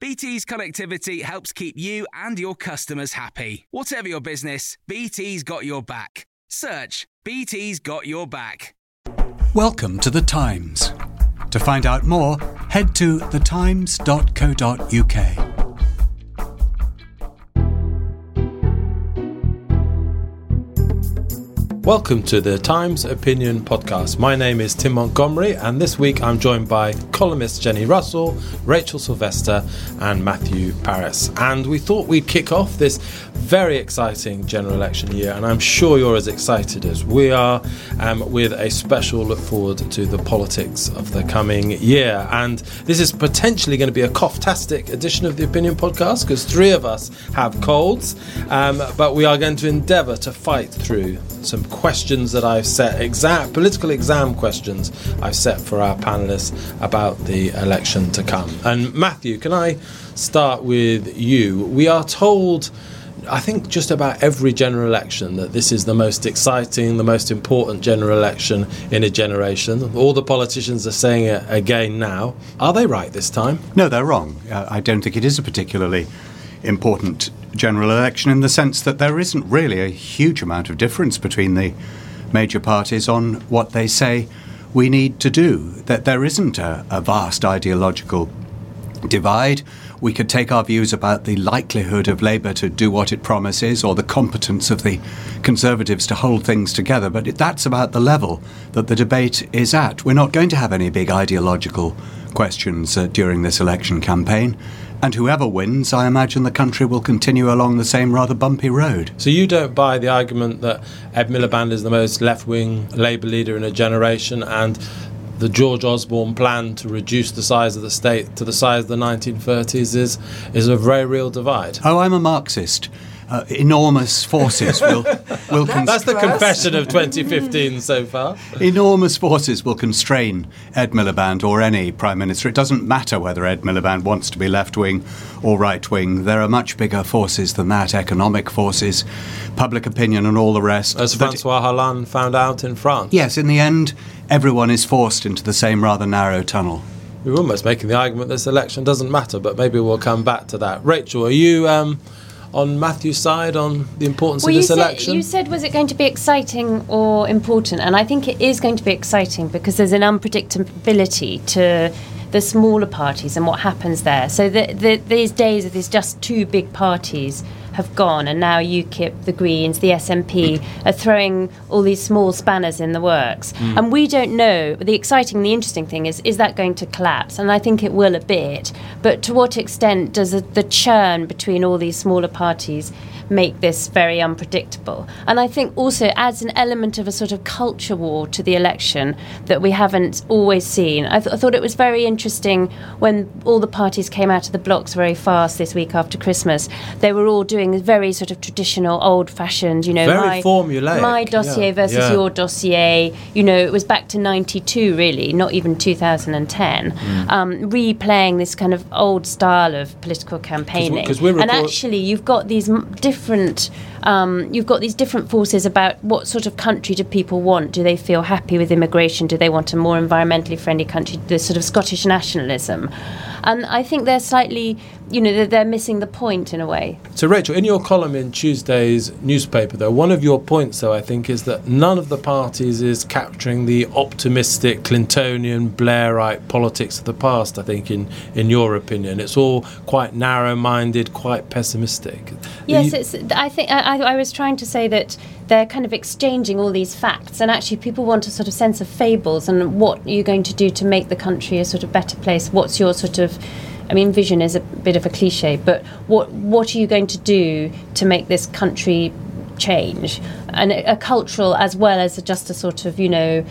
BT's connectivity helps keep you and your customers happy. Whatever your business, BT's got your back. Search BT's got your back. Welcome to The Times. To find out more, head to thetimes.co.uk. Welcome to the Times Opinion Podcast. My name is Tim Montgomerie, and this week I'm joined by columnists Jenni Russell, Rachel Sylvester, and Matthew Parris. And we thought we'd kick off this very exciting general election year, and I'm sure you're as excited as we are, um, with a special look forward to the politics of the coming year. And this is potentially going to be a cough-tastic edition of the Opinion Podcast because three of us have colds, um, but we are going to endeavour to fight through some questions that I've set, exam, political exam questions I've set for our panelists about the election to come. And Matthew, can I start with you? We are told. I think just about every general election that this is the most exciting, the most important general election in a generation. All the politicians are saying it again now. Are they right this time? No, they're wrong. Uh, I don't think it is a particularly important general election in the sense that there isn't really a huge amount of difference between the major parties on what they say we need to do. That there isn't a, a vast ideological divide. We could take our views about the likelihood of Labour to do what it promises or the competence of the Conservatives to hold things together, but that's about the level that the debate is at. We're not going to have any big ideological questions uh, during this election campaign. And whoever wins, I imagine the country will continue along the same rather bumpy road. So you don't buy the argument that Ed Miliband is the most left-wing Labour leader in a generation, and the George Osborne plan to reduce the size of the state to the size of the 1930s is is a very real divide. Oh, I'm a Marxist uh, enormous forces will will constrain. That's the confession of 2015 so far. Enormous forces will constrain Ed Miliband or any prime minister. It doesn't matter whether Ed Miliband wants to be left wing or right wing. There are much bigger forces than that: economic forces, public opinion, and all the rest. As Francois Hollande found out in France. Yes, in the end, everyone is forced into the same rather narrow tunnel. You're almost making the argument this election doesn't matter, but maybe we'll come back to that. Rachel, are you? Um, on Matthew's side on the importance well, of this you election? Said, you said, was it going to be exciting or important? And I think it is going to be exciting because there's an unpredictability to the smaller parties and what happens there. So the, the, these days of these just two big parties have gone, and now UKIP, the Greens, the SNP are throwing all these small spanners in the works. Mm. And we don't know. The exciting, the interesting thing is, is that going to collapse? And I think it will a bit. But to what extent does the churn between all these smaller parties make this very unpredictable. And I think also adds an element of a sort of culture war to the election that we haven't always seen. I, th- I thought it was very interesting when all the parties came out of the blocks very fast this week after Christmas. They were all doing doing very sort of traditional, old-fashioned. You know, Very my, formulaic, My dossier yeah, versus yeah. your dossier. You know, it was back to '92, really, not even 2010. Mm. Um, replaying this kind of old style of political campaigning. 'cause we're and actually, you've got these m- different. Um, you've got these different forces about what sort of country do people want? Do they feel happy with immigration? Do they want a more environmentally friendly country? The sort of Scottish nationalism, and I think they're slightly, you know, they're, they're missing the point in a way. So, Rachel, in your column in Tuesday's newspaper, though, one of your points, though, I think, is that none of the parties is capturing the optimistic Clintonian, Blairite politics of the past. I think, in in your opinion, it's all quite narrow-minded, quite pessimistic. Yes, You- it's. I think I, I I was trying to say that they're kind of exchanging all these facts, and actually, people want a sort of sense of fables and what you're you going to do to make the country a sort of better place. What's your sort of I mean, vision is a bit of a cliche, but what what are you going to do to make this country change? And a, a cultural as well as just a sort of you know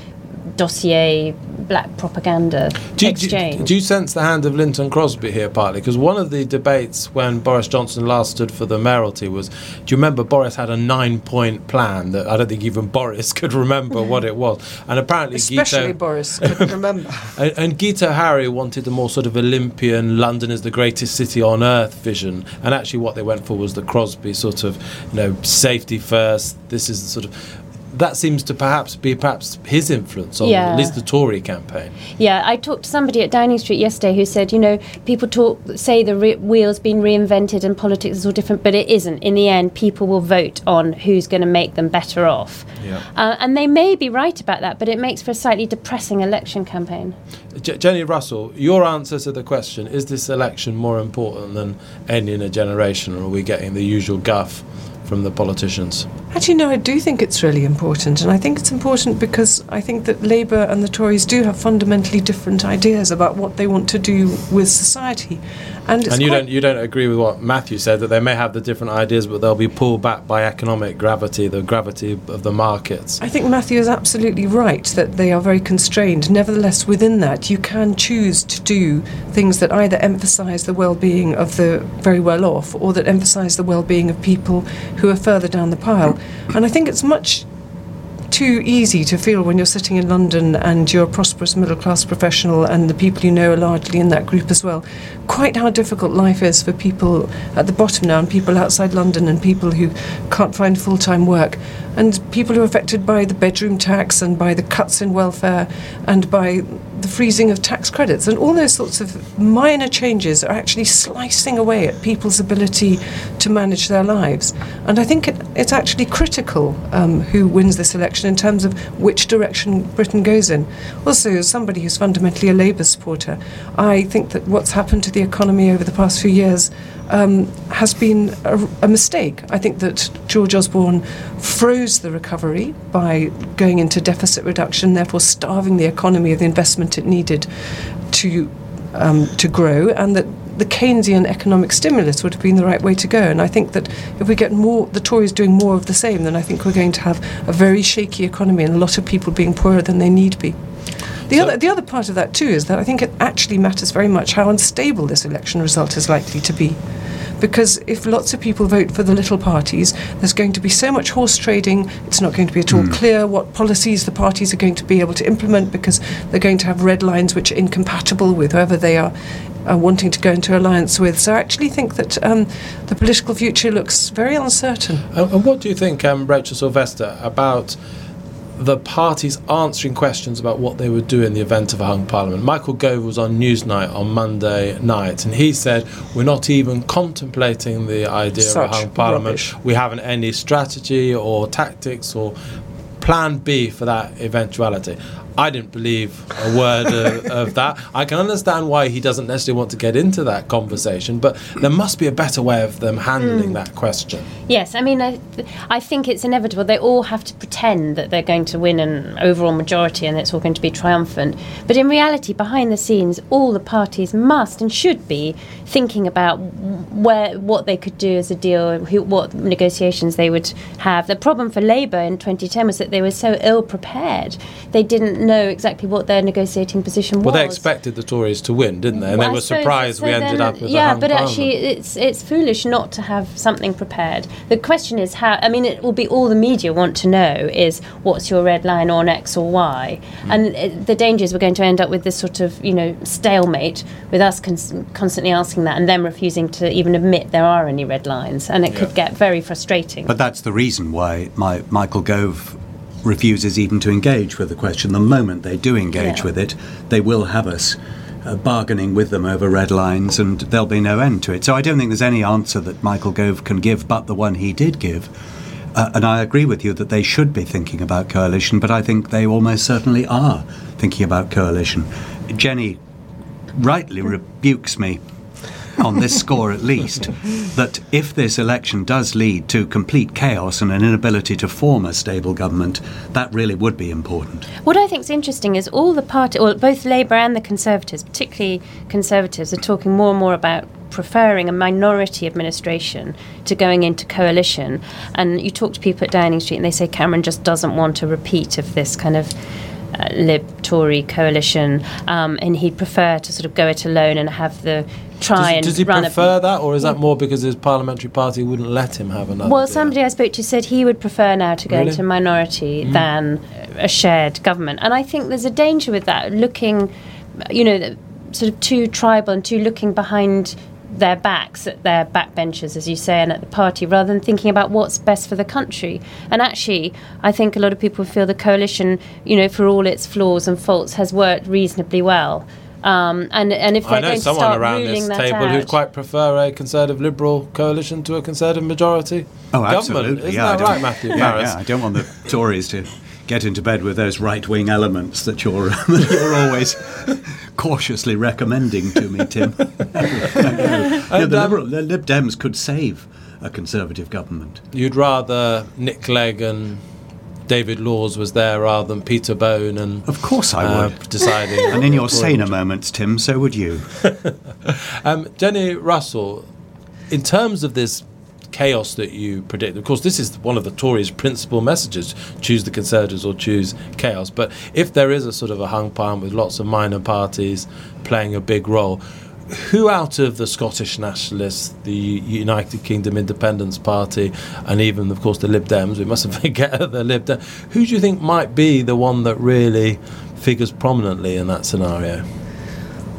dossier black propaganda Do you, exchange. do you sense the hand of Lynton Crosby here partly? Because one of the debates when Boris Johnson last stood for the mayoralty was do you remember Boris had a nine point plan that I don't think even Boris could remember what it was? And apparently, Especially Guto, Boris couldn't remember. and, and Guto Harri wanted the more sort of Olympian, London is the greatest city on earth vision. And actually, what they went for was the Crosby sort of, you know, safety first. This is the sort of. That seems to perhaps be perhaps his influence on Yeah. at least the Tory campaign. Yeah, I talked to somebody at Downing Street yesterday who said, you know, people talk, say the re- wheel's been reinvented and politics is all different, but it isn't. In the end, people will vote on who's going to make them better off. Yeah. Uh, and they may be right about that, but it makes for a slightly depressing election campaign. J- Jenni Russell, your answer to the question is this election more important than any in a generation, or are we getting the usual guff from the politicians? Actually, no, I do think it's really important. And I think it's important because I think that Labour and the Tories do have fundamentally different ideas about what they want to do with society. And, and you don't you don't agree with what Matthew said that they may have the different ideas, but they'll be pulled back by economic gravity, the gravity of the markets. I think Matthew is absolutely right that they are very constrained. Nevertheless, within that, you can choose to do things that either emphasise the well being of the very well off or that emphasise the well being of people who are further down the pile. And I think it's much too easy to feel when you're sitting in London and you're a prosperous middle class professional and the people you know are largely in that group as well. Quite how difficult life is for people at the bottom now and people outside London and people who can't find full time work and people who are affected by the bedroom tax and by the cuts in welfare and by the freezing of tax credits and all those sorts of minor changes are actually slicing away at people's ability to manage their lives. And I think it, it's actually critical um, who wins this election in terms of which direction Britain goes in. Also, as somebody who's fundamentally a Labour supporter, I think that what's happened to the economy over the past few years um, has been a, a mistake. I think that George Osborne froze the recovery by going into deficit reduction, therefore starving the economy of the investment it needed to um, to grow, and that the Keynesian economic stimulus would have been the right way to go. And I think that if we get more, the Tories doing more of the same, then I think we're going to have a very shaky economy and a lot of people being poorer than they need be. The So- other, the other part of that too is that I think it actually matters very much how unstable this election result is likely to be. Because if lots of people vote for the little parties, there's going to be so much horse trading, it's not going to be at all clear what policies the parties are going to be able to implement because they're going to have red lines which are incompatible with whoever they are uh, wanting to go into alliance with. So I actually think that um, the political future looks very uncertain. And, and what do you think, um, Rachel Sylvester, about the parties answering questions about what they would do in the event of a hung parliament? Michael Gove was on Newsnight on Monday night, and he said, We're not even contemplating the idea of a hung parliament. rubbish. We haven't any strategy or tactics or plan B for that eventuality. I didn't believe a word of, of that. I can understand why he doesn't necessarily want to get into that conversation, but there must be a better way of them handling hmm. that question. Yes, I mean, I, I think it's inevitable. They all have to pretend that they're going to win an overall majority and it's all going to be triumphant. But in reality, behind the scenes, all the parties must and should be thinking about where what they could do as a deal, who, what negotiations they would have. The problem for Labour in 2010 was that they were so ill prepared. They didn't know exactly what their negotiating position was. Well, they expected the Tories to win, didn't they? And Well, they were surprised so we ended up with a yeah, hung but actually, it's it's foolish not to have something prepared. The question is how. I mean, it will be all the media want to know is what's your red line on X or Y, Hmm. and it, the danger is we're going to end up with this sort of you know stalemate with us cons- constantly asking that and them refusing to even admit there are any red lines, and it could get very frustrating. But that's the reason why my, Michael Gove refuses even to engage with the question. The moment they do engage Yeah. with it, they will have us uh, bargaining with them over red lines and there'll be no end to it. So I don't think there's any answer that Michael Gove can give but the one he did give. Uh, and I agree with you that they should be thinking about coalition, but I think they almost certainly are thinking about coalition. Jenni rightly rebukes me on this score at least, that if this election does lead to complete chaos and an inability to form a stable government, that really would be important. What I think is interesting is all the party, or both Labour and the Conservatives, particularly Conservatives, are talking more and more about preferring a minority administration to going into coalition. And you talk to people at Downing Street, and they say Cameron just doesn't want a repeat of this kind of. Uh, Lib Tory coalition, um, and he'd prefer to sort of go it alone and have the try Does, and does he run prefer a, that, or is that mm. more because his parliamentary party wouldn't let him have another? Well, deal? somebody I spoke to said he would prefer now to go Really? into minority mm. than a shared government. And I think there's a danger with that, looking, you know, sort of too tribal and too looking behind their backs at their backbenchers, as you say, and at the party, rather than thinking about what's best for the country. And actually, I think a lot of people feel the coalition, you know, for all its flaws and faults, has worked reasonably well. Um, and and if they're I know going to someone start around ruling this table out, who'd quite prefer a Conservative Liberal coalition to a Conservative majority Oh, government. absolutely. Isn't yeah, I that right, Matthew yeah, Parris? Yeah, I don't want the Tories to get into bed with those right wing elements that you're, that you're always cautiously recommending to me, Tim. Yeah, And, the, um, Liberal, the Lib Dems could save a Conservative government. You'd rather Nick Clegg and David Laws was there rather than Peter Bone and Of course I uh, would. deciding. And in your saner moments, Tim, so would you. Um, Jenni Russell, in terms of this chaos that you predict, of course, this is one of the Tories' principal messages choose the Conservatives or choose chaos. But if there is a sort of a hung parliament with lots of minor parties playing a big role, who out of the Scottish Nationalists, the United Kingdom Independence Party, and even, of course, the Lib Dems, we mustn't forget the Lib Dems, who do you think might be the one that really figures prominently in that scenario?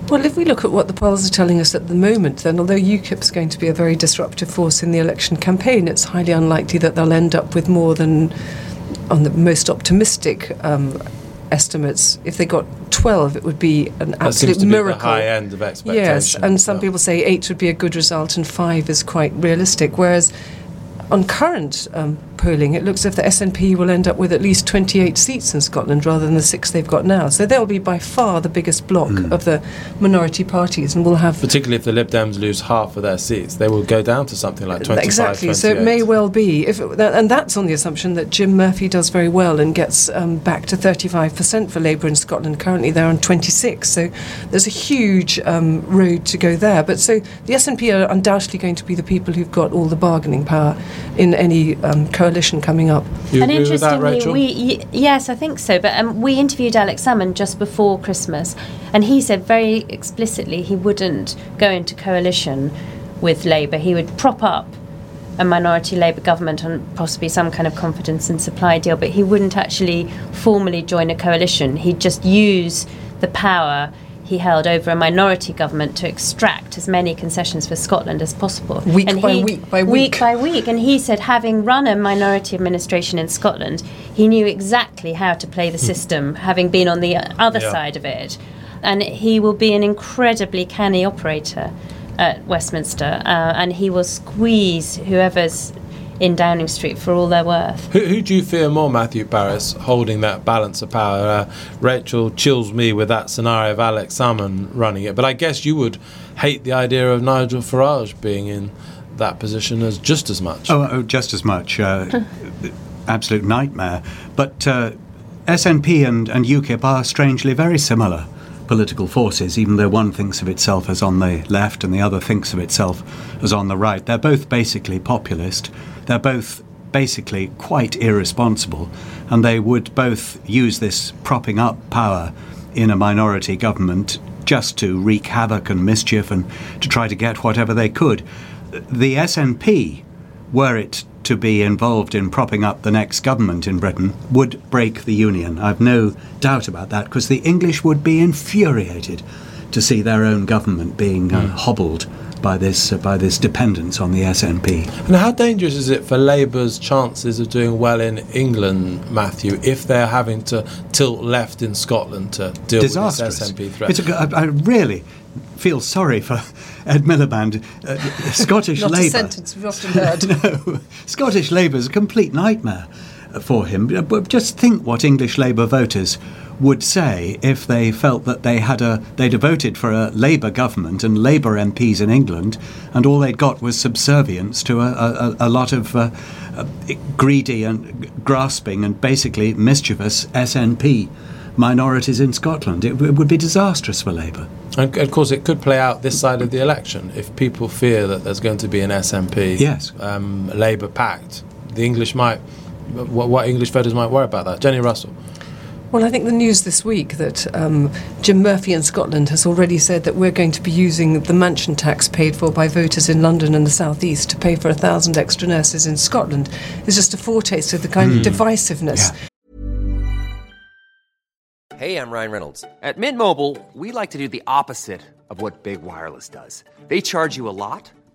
Well, if we look at what the polls are telling us at the moment, then although UKIP is going to be a very disruptive force in the election campaign, it's highly unlikely that they'll end up with more than, on the most optimistic um, estimates, if they got 12, it would be an That absolute seems to miracle. be the high end of expectation. Yes, and some Yeah. people say eight would be a good result and five is quite realistic. Whereas on current um, polling, it looks as if the SNP will end up with at least 28 seats in Scotland rather than the six they've got now. So they'll be by far the biggest block Hmm. of the minority parties and will have. Particularly if the Lib Dems lose half of their seats, they will go down to something like 25, exactly. So it may well be, if it, and that's on the assumption that Jim Murphy does very well and gets um, back to 35% for Labour in Scotland. Currently, they're on 26. So there's a huge um, road to go there. But so the SNP are undoubtedly going to be the people who've got all the bargaining power in any um, coalition coming up. You and agree with that, interestingly, Rachel? we y- yes, I think so. But um, we interviewed Alex Salmond just before Christmas, and he said very explicitly he wouldn't go into coalition with Labour. He would prop up a minority Labour government on possibly some kind of confidence and supply deal, but he wouldn't actually formally join a coalition. He'd just use the power he held over a minority government to extract as many concessions for Scotland as possible. Week And by he- week by Week week. by week. And he said, having run a minority administration in Scotland, he knew exactly how to play the system, having been on the other Yeah. side of it. And he will be an incredibly canny operator at Westminster, uh, and he will squeeze whoever's in Downing Street for all they're worth. Who, who do you fear more, Matthew Parris, holding that balance of power? Uh, Rachel chills me with that scenario of Alex Salmond running it, but I guess you would hate the idea of Nigel Farage being in that position as just as much. Oh, oh just as much. Uh, absolute nightmare. But uh, SNP and, and UKIP are strangely very similar political forces, even though one thinks of itself as on the left and the other thinks of itself as on the right. They're both basically populist. They're both basically quite irresponsible, and they would both use this propping up power in a minority government just to wreak havoc and mischief and to try to get whatever they could. The SNP, were it to be involved in propping up the next government in Britain, would break the Union. I've no doubt about that, because the English would be infuriated to see their own government being uh, hobbled by this uh, by this dependence on the SNP. And how dangerous is it for Labour's chances of doing well in England, Matthew, if they're having to tilt left in Scotland to deal Disastrous. with this SNP threat? It's a g- I, I really feel sorry for Ed Miliband. Uh, Scottish Not a Labour. sentence we've often heard. no, Scottish Labour is a complete nightmare for him. But just think what English Labour voters would say if they felt that they had a they'd voted for a Labour government and Labour MPs in England, and all they'd got was subservience to a, a, a lot of uh, greedy and grasping and basically mischievous SNP minorities in Scotland. It, w- would be disastrous for Labour. And of course, it could play out this side of the election if people fear that there's going to be an SNP, Yes. um, Labour pact. The English might, what, what English voters might worry about that. Jenni Russell. Well, I think the news this week that um, Jim Murphy in Scotland has already said that we're going to be using the mansion tax paid for by voters in London and the South East to pay for a thousand extra nurses in Scotland is just a foretaste of the kind of divisiveness Yeah. Hey, I'm Ryan Reynolds. At Mint Mobile, we like to do the opposite of what Big Wireless does. They charge you a lot,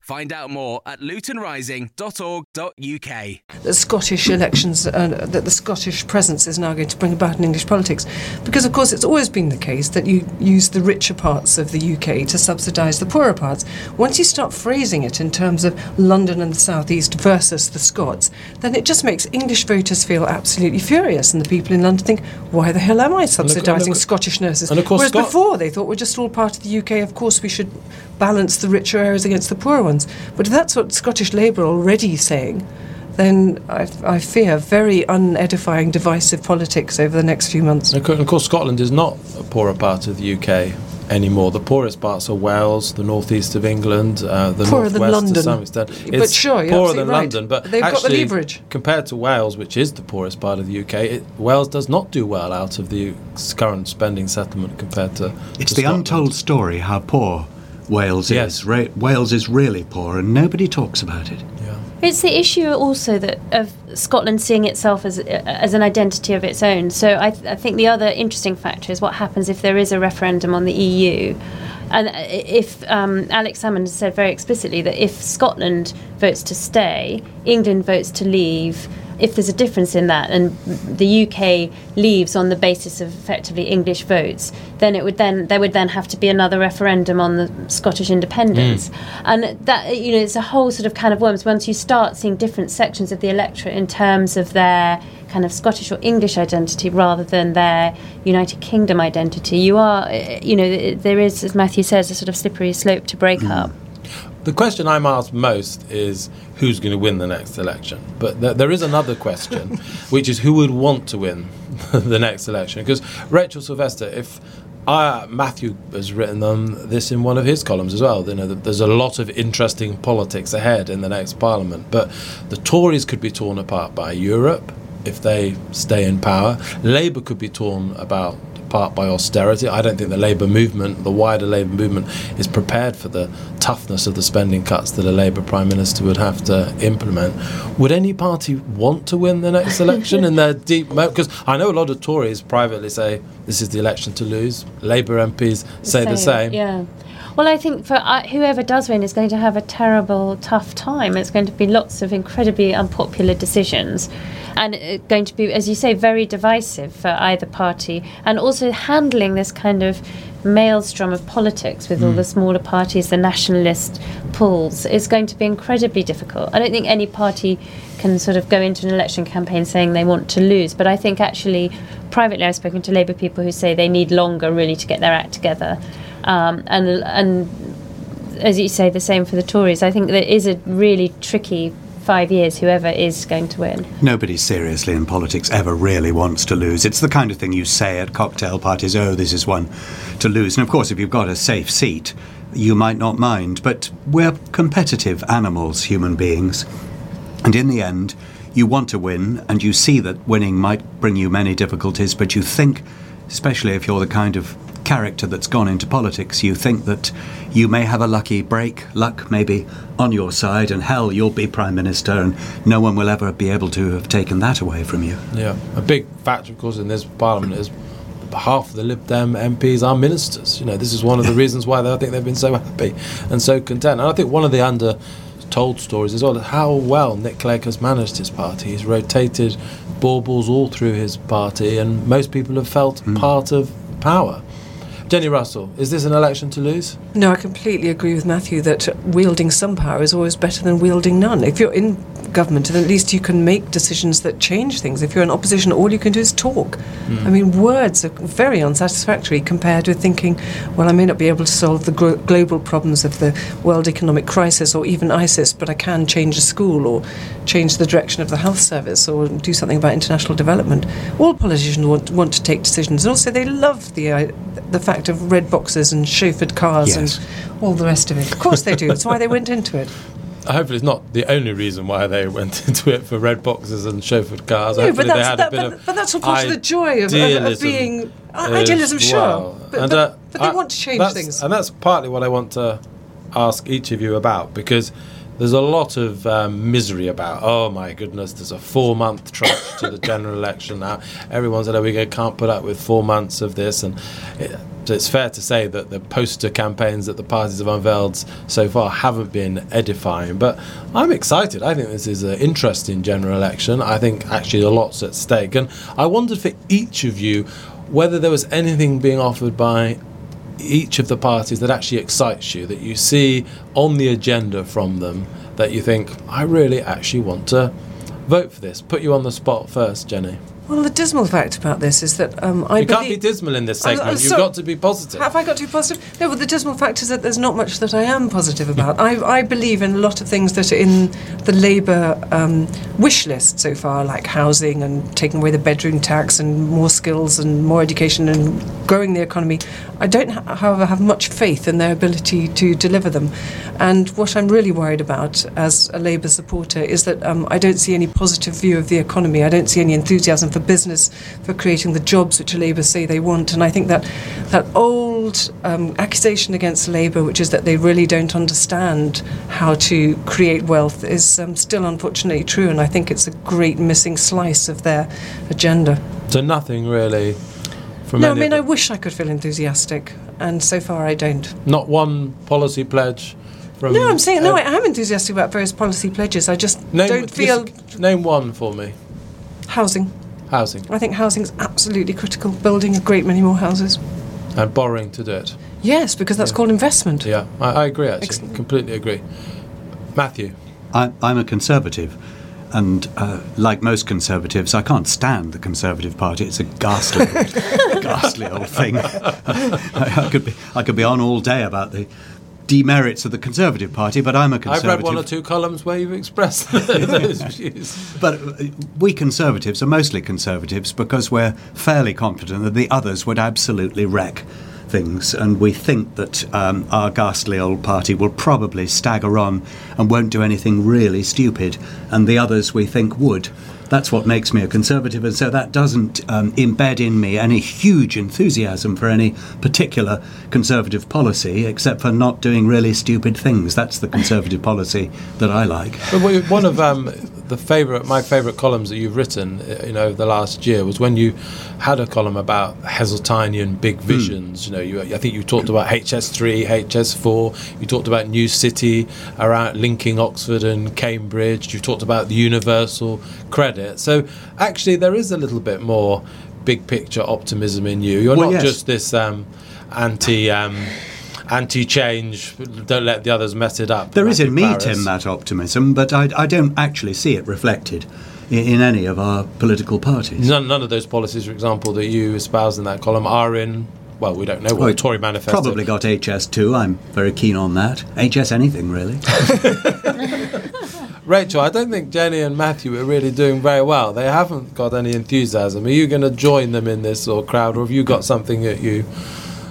Find out more at lutonrising.org.uk. The Scottish elections, uh, that the Scottish presence is now going to bring about in English politics. Because, of course, it's always been the case that you use the richer parts of the UK to subsidise the poorer parts. Once you start phrasing it in terms of London and the South East versus the Scots, then it just makes English voters feel absolutely furious, and the people in London think, why the hell am I subsidising Scottish nurses? and of course Whereas Scot- before they thought we're just all part of the UK, of course we should balance the richer areas against the poorer ones. But if that's what Scottish Labour are already saying, then I, I fear very unedifying, divisive politics over the next few months. And of course- Scotland is not a poorer part of the UK anymore. The poorest parts are Wales, the northeast of England, uh, the Poorer than northwest London. to some extent. But sure, you're poorer than right. London, but They've got the actually, leverage. compared to Wales, which is the poorest part of the UK, it, Wales does not do well out of the current spending settlement compared to. It's to the Scotland. untold story how poor Wales Yes. is. Ra- Wales is really poor, and nobody talks about it. It's the issue also that of Scotland seeing itself as as an identity of its own. So I, th- I think the other interesting factor is what happens if there is a referendum on the EU. And uh, if um, Alex Salmond has said very explicitly that if Scotland votes to stay, England votes to leave. If there's a difference in that, and the UK leaves on the basis of effectively English votes, then it would then there would then have to be another referendum on the Scottish independence, and that you know it's a whole sort of can of worms. Once you start seeing different sections of the electorate in terms of their kind of Scottish or English identity rather than their United Kingdom identity, you are uh, you know there is, as Matthew says, a sort of slippery slope to break up. The question I'm asked most is who's going to win the next election. But th- there is another question, which is who would want to win the next election? Because Rachel Sylvester, if I, Matthew has written um, this in one of his columns as well. You know, there's a lot of interesting politics ahead in the next Parliament, but the Tories could be torn apart by Europe if they stay in power. Labour could be torn about part by austerity. I don't think the Labour movement, the wider Labour movement, is prepared for the toughness of the spending cuts that a Labour Prime Minister would have to implement. Would any party want to win the next election in their deep Because I know a lot of Tories privately say this is the election to lose. Labour MPs say the same. Yeah. Well, I think for uh, whoever does win is going to have a terrible, tough time. It's going to be lots of incredibly unpopular decisions, and it's going to be, as you say, very divisive for either party, and also handling this kind of maelstrom of politics with mm. all the smaller parties, the nationalist pulls, is going to be incredibly difficult. I don't think any party can sort of go into an election campaign saying they want to lose, but I think actually privately I've spoken to Labour people who say they need longer really to get their act together um, and and as you say, the same for the Tories. I think there is a really tricky five years, whoever is going to win. Nobody seriously in politics ever really wants to lose. It's the kind of thing you say at cocktail parties, oh, this is one to lose. And of course, if you've got a safe seat, you might not mind. But we're competitive animals, human beings. And in the end, you want to win, and you see that winning might bring you many difficulties, but you think, especially if you're the kind of character that's gone into politics, you think that you may have a lucky break, luck maybe on your side, and hell, you'll be Prime Minister, and no one will ever be able to have taken that away from you. Yeah, a big factor, of course, in this Parliament is half of the Lib Dem MPs are ministers. You know, this is one of the reasons why they, I think they've been so happy and so content. And I think one of the under told stories as well is how well Nick Clegg has managed his party. He's rotated baubles all through his party, and most people have felt mm. part of power. Jenni Russell, is this an election to lose? No, I completely agree with Matthew that wielding some power is always better than wielding none. If you're in government, and at least you can make decisions that change things. If you're in opposition, all you can do is talk. Mm. I mean, words are very unsatisfactory compared with thinking, well, I may not be able to solve the gro- global problems of the world economic crisis or even ISIS, but I can change a school or change the direction of the health service or do something about international development. All politicians want, want to take decisions. And also, they love the, uh, the fact of red boxes and chauffeured cars yes. and all the rest of it. Of course they do. That's why they went into it. Hopefully, it's not the only reason why they went into it for red boxes and chauffeured cars. No, but that's, that, but, but, that's all part of the joy of, of, of being idealism. Sure, but, and, uh, but, they I, want to change things, and that's partly what I want to ask each of you about because there's a lot of um, misery about. Oh my goodness, there's a four-month trudge to the general election now. Everyone said, "Oh, we can't put up with four months of this," and it, it's fair to say that the poster campaigns that the parties have unveiled so far haven't been edifying. But I'm excited. I think this is an interesting general election. I think actually a lot's at stake, and I wondered for each of you whether there was anything being offered by each of the parties that actually excites you, that you see on the agenda from them, that you think, I really actually want to vote for this? Put you on the spot first, Jenni. Well, the dismal fact about this is that um, I you can't be dismal in this segment. You've got to be positive. Have I got to be positive? No, but the dismal fact is that there's not much that I am positive about. I, I believe in a lot of things that are in the Labour um, wish list so far, like housing and taking away the bedroom tax and more skills and more education and growing the economy. I don't, however, have much faith in their ability to deliver them. And what I'm really worried about as a Labour supporter is that um, I don't see any positive view of the economy. I don't see any enthusiasm for for business, for creating the jobs which Labour say they want. And I think that that old um, accusation against Labour, which is that they really don't understand how to create wealth, is um, still unfortunately true. And I think it's a great missing slice of their agenda. So nothing really. From no, I mean, I wish I could feel enthusiastic, and so far I don't. Not one policy pledge from, no, I'm saying no. I am enthusiastic about various policy pledges. I just name, don't feel. Name one for me. Housing. Housing. I think housing is absolutely critical. Building a great many more houses. And borrowing to do it. Yes, because that's yeah. called investment. Yeah, I, I agree. Actually, Excellent. completely agree. Matthew. I, am a conservative. And uh, like most conservatives, I can't stand the Conservative Party. It's a ghastly, ghastly old thing. I, I, could be, I could be on all day about the demerits of the Conservative Party, but I'm a Conservative. I've read one or two columns where you've expressed those views. But uh, we Conservatives are mostly Conservatives because we're fairly confident that the others would absolutely wreck things, and we think that um, our ghastly old party will probably stagger on and won't do anything really stupid, and the others we think would. That's what makes me a conservative, and so that doesn't um, embed in me any huge enthusiasm for any particular conservative policy, except for not doing really stupid things. That's the conservative policy that I like. But one of um, the favorite, my favorite columns that you've written, uh, you know, over the last year was when you had a column about Heseltinian big visions. You know, you, I think you talked about HS3, HS4. You talked about New City around linking Oxford and Cambridge. You talked about the universal credit. So actually, there is a little bit more big picture optimism in you. You're Well, not yes. just this um, anti. Um, Anti-change, don't let the others mess it up. There is in me, Paris. Tim, that optimism, but I, I don't actually see it reflected in, in any of our political parties. None, none of those policies, for example, that you espouse in that column are in. Well, we don't know what the Tory manifesto. Probably got HS2. I'm very keen on that. HS anything, really. Rachel, I don't think Jenni and Matthew are really doing very well. They haven't got any enthusiasm. Are you going to join them in this of crowd, or have you got something that you?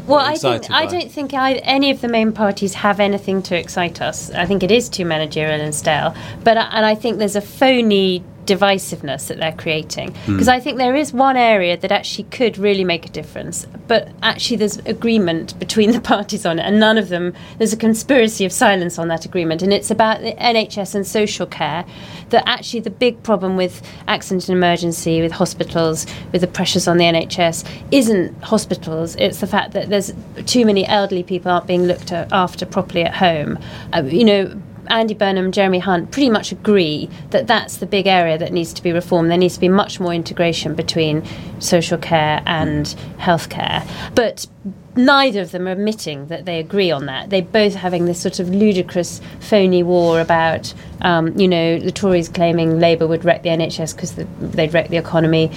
Well, I think I don't think I, any of the main parties have anything to excite us. I think it is too managerial and stale. But and I think there's a phony divisiveness that they're creating because I think there is one area that actually could really make a difference. But actually, there's agreement between the parties on it, and none of them. There's a conspiracy of silence on that agreement, and it's about the NHS and social care. That actually the big problem with accident and emergency, with hospitals, with the pressures on the NHS, isn't hospitals. It's the fact that there's too many elderly people aren't being looked after properly at home. Uh, you know. Andy Burnham, Jeremy Hunt pretty much agree that that's the big area that needs to be reformed. There needs to be much more integration between social care and healthcare. But neither of them are admitting that they agree on that. They're both having this sort of ludicrous, phony war about, um, you know, the Tories claiming Labour would wreck the NHS because the, they'd wreck the economy.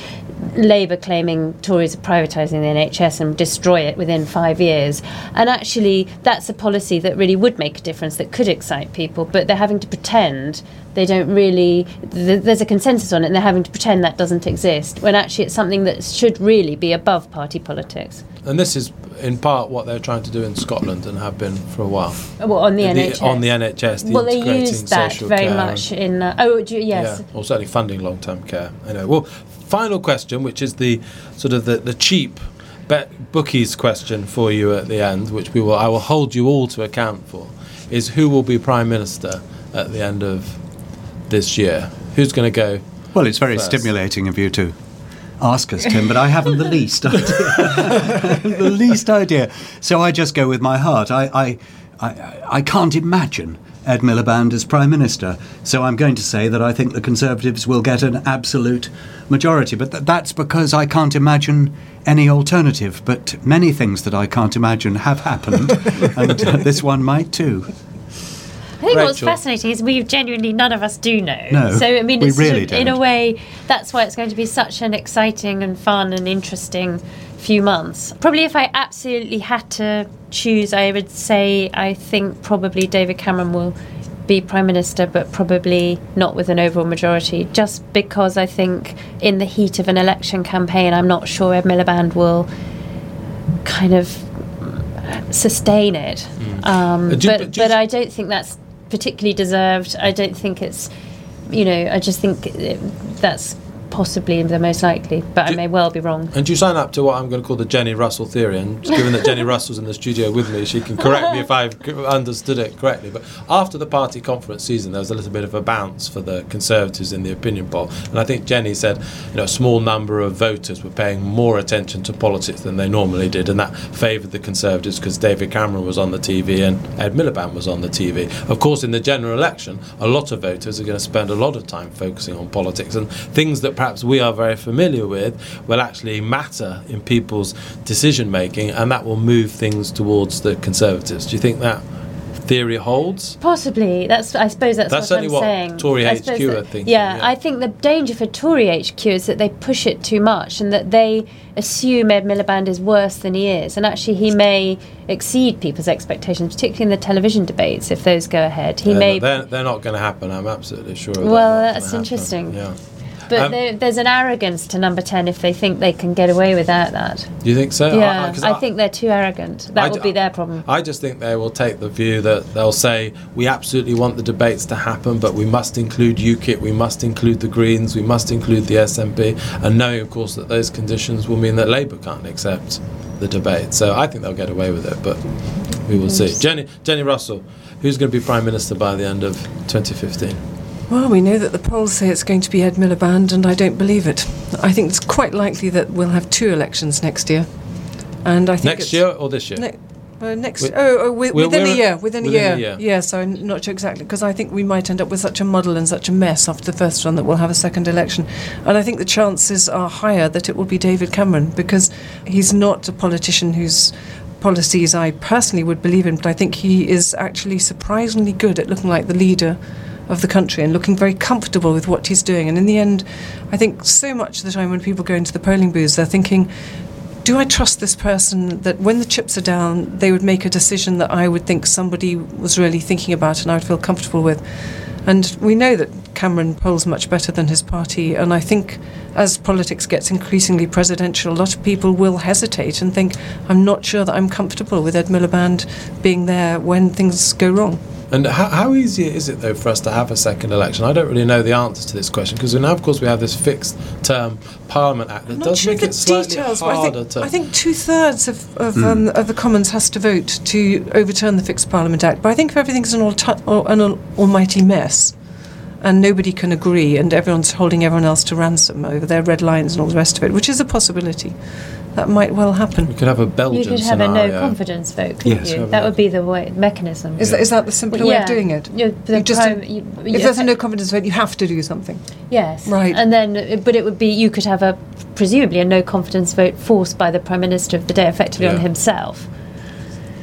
Labour claiming Tories are privatising the NHS and destroy it within five years. And actually, that's a policy that really would make a difference, that could excite people, but they're having to pretend they don't really, th- there's a consensus on it, and they're having to pretend that doesn't exist, when actually it's something that should really be above party politics. And this is in part what they're trying to do in Scotland and have been for a while. Well, on the, NHS. On the NHS, the well, they use that very much in. Uh, oh, do you, yes. Yeah, or certainly funding long-term care. Anyway, well, final question, which is the sort of the, the cheap bet bookies question for you at the end, which we will I will hold you all to account for, is who will be prime minister at the end of this year? Who's going to go? Well, it's very First. stimulating of you to ask us, Tim, but I haven't the least idea. the least idea. So I just go with my heart. I, I, I, I can't imagine Ed Miliband as Prime Minister. So I'm going to say that I think the Conservatives will get an absolute majority. But th- that's because I can't imagine any alternative. But many things that I can't imagine have happened, and uh, this one might too. I think what's fascinating is we genuinely none of us do know. No, so I mean, we it's sort really of, in a way that's why it's going to be such an exciting and fun and interesting few months. Probably, if I absolutely had to choose, I would say I think probably David Cameron will be prime minister, but probably not with an overall majority. Just because I think in the heat of an election campaign, I'm not sure Ed Miliband will kind of sustain it. Um, Uh, do- but but but, I don't think that's particularly deserved. I don't think it's, you know, I just think that's possibly the most likely, but I may well be wrong. And do you sign up to what I'm going to call the Jenni Russell theory? And given that Jenni Russell's in the studio with me, she can correct me if I've understood it correctly. But after the party conference season, there was a little bit of a bounce for the Conservatives in the opinion poll. And I think Jenni said, you know, a small number of voters were paying more attention to politics than they normally did, and that favoured the Conservatives because David Cameron was on the TV and Ed Miliband was on the TV. Of course, in the general election, a lot of voters are going to spend a lot of time focusing on politics and things that perhaps we are very familiar with will actually matter in people's decision making, and that will move things towards the Conservatives. Do you think that theory holds? Possibly. That's. I suppose that's, That's what I'm what saying. Tory I HQ suppose are that- thinking, Yeah, yeah. I think the danger for Tory HQ is that they push it too much and that they assume Ed Miliband is worse than he is, and actually he may exceed people's expectations, particularly in the television debates if those go ahead. He Uh, may. they're, they're not going to happen. I'm absolutely sure. Well, that's interesting. Yeah. But Um, there, there's an arrogance to number 10 if they think they can get away without that. Do you think so? Yeah, 'cause I, think they're too arrogant. That I will d- be their problem. I just think they will take the view that they'll say we absolutely want the debates to happen, but we must include UKIP, we must include the Greens, we must include the SNP, and knowing, of course, that those conditions will mean that Labour can't accept the debate. So I think they'll get away with it, but we will see. Jenni, Jenni Russell, who's going to be Prime Minister by the end of 2015? Well, we know that the polls say it's going to be Ed Miliband, and I don't believe it. I think it's quite likely that we'll have two elections next year. And I think Next year or this year? Ne- uh, next, oh, oh wi- we're- within we're- a year, within, within a a year. year. Yeah, so I'm not sure exactly because I think we might end up with such a muddle and such a mess after the first one that we'll have a second election. And I think the chances are higher that it will be David Cameron because he's not a politician whose policies I personally would believe in, but I think he is actually surprisingly good at looking like the leader of the country and looking very comfortable with what he's doing. And in the end, I think so much of the time when people go into the polling booths, they're thinking, do I trust this person that when the chips are down, they would make a decision that I would think somebody was really thinking about and I would feel comfortable with? And we know that Cameron polls much better than his party. And I think as politics gets increasingly presidential, a lot of people will hesitate and think, I'm not sure that I'm comfortable with Ed Miliband being there when things go wrong. And how, how easy is it, though, for us to have a second election? I don't really know the answer to this question because now, of course, we have this fixed term Parliament Act that does sure make it slightly details, but I harder think, to. I think two thirds of, of, um, of the Commons has to vote to overturn the Fixed Parliament Act. But I think if everything's an, an al- almighty mess and nobody can agree and everyone's holding everyone else to ransom over their red lines and all the rest of it, which is a possibility, that might well happen. we could have a Belgian You could have a no confidence vote, couldn't Yes. you? That would be the way, mechanism. Is, that, is that the simpler way Yeah. of doing it? Yeah, the You just prime- you- if there's a no confidence vote, you have to do something. Yes. Right. And then, but it would be you could have a presumably a no confidence vote forced by the prime minister of the day, effectively on himself.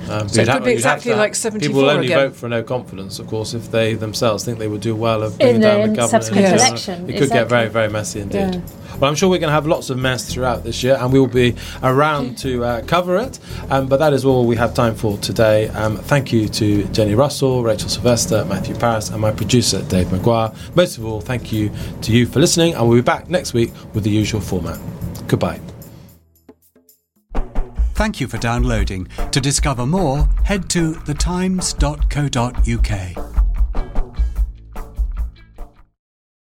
Um, So you'd it have- could be exactly like 74 People will only again. vote for no confidence, of course, if they themselves think they would do well of bringing In down the the government. subsequent in election, It could get very, very messy indeed. Yeah. Well, I'm sure we're going to have lots of mess throughout this year, and we will be around to uh, cover it. Um, but that is all we have time for today. Um, thank you to Jenni Russell, Rachel Sylvester, Matthew Parris, and my producer, Dave McGuire. Most of all, thank you to you for listening, and we'll be back next week with the usual format. Goodbye. Thank you for downloading. To discover more, head to thetimes.co.uk.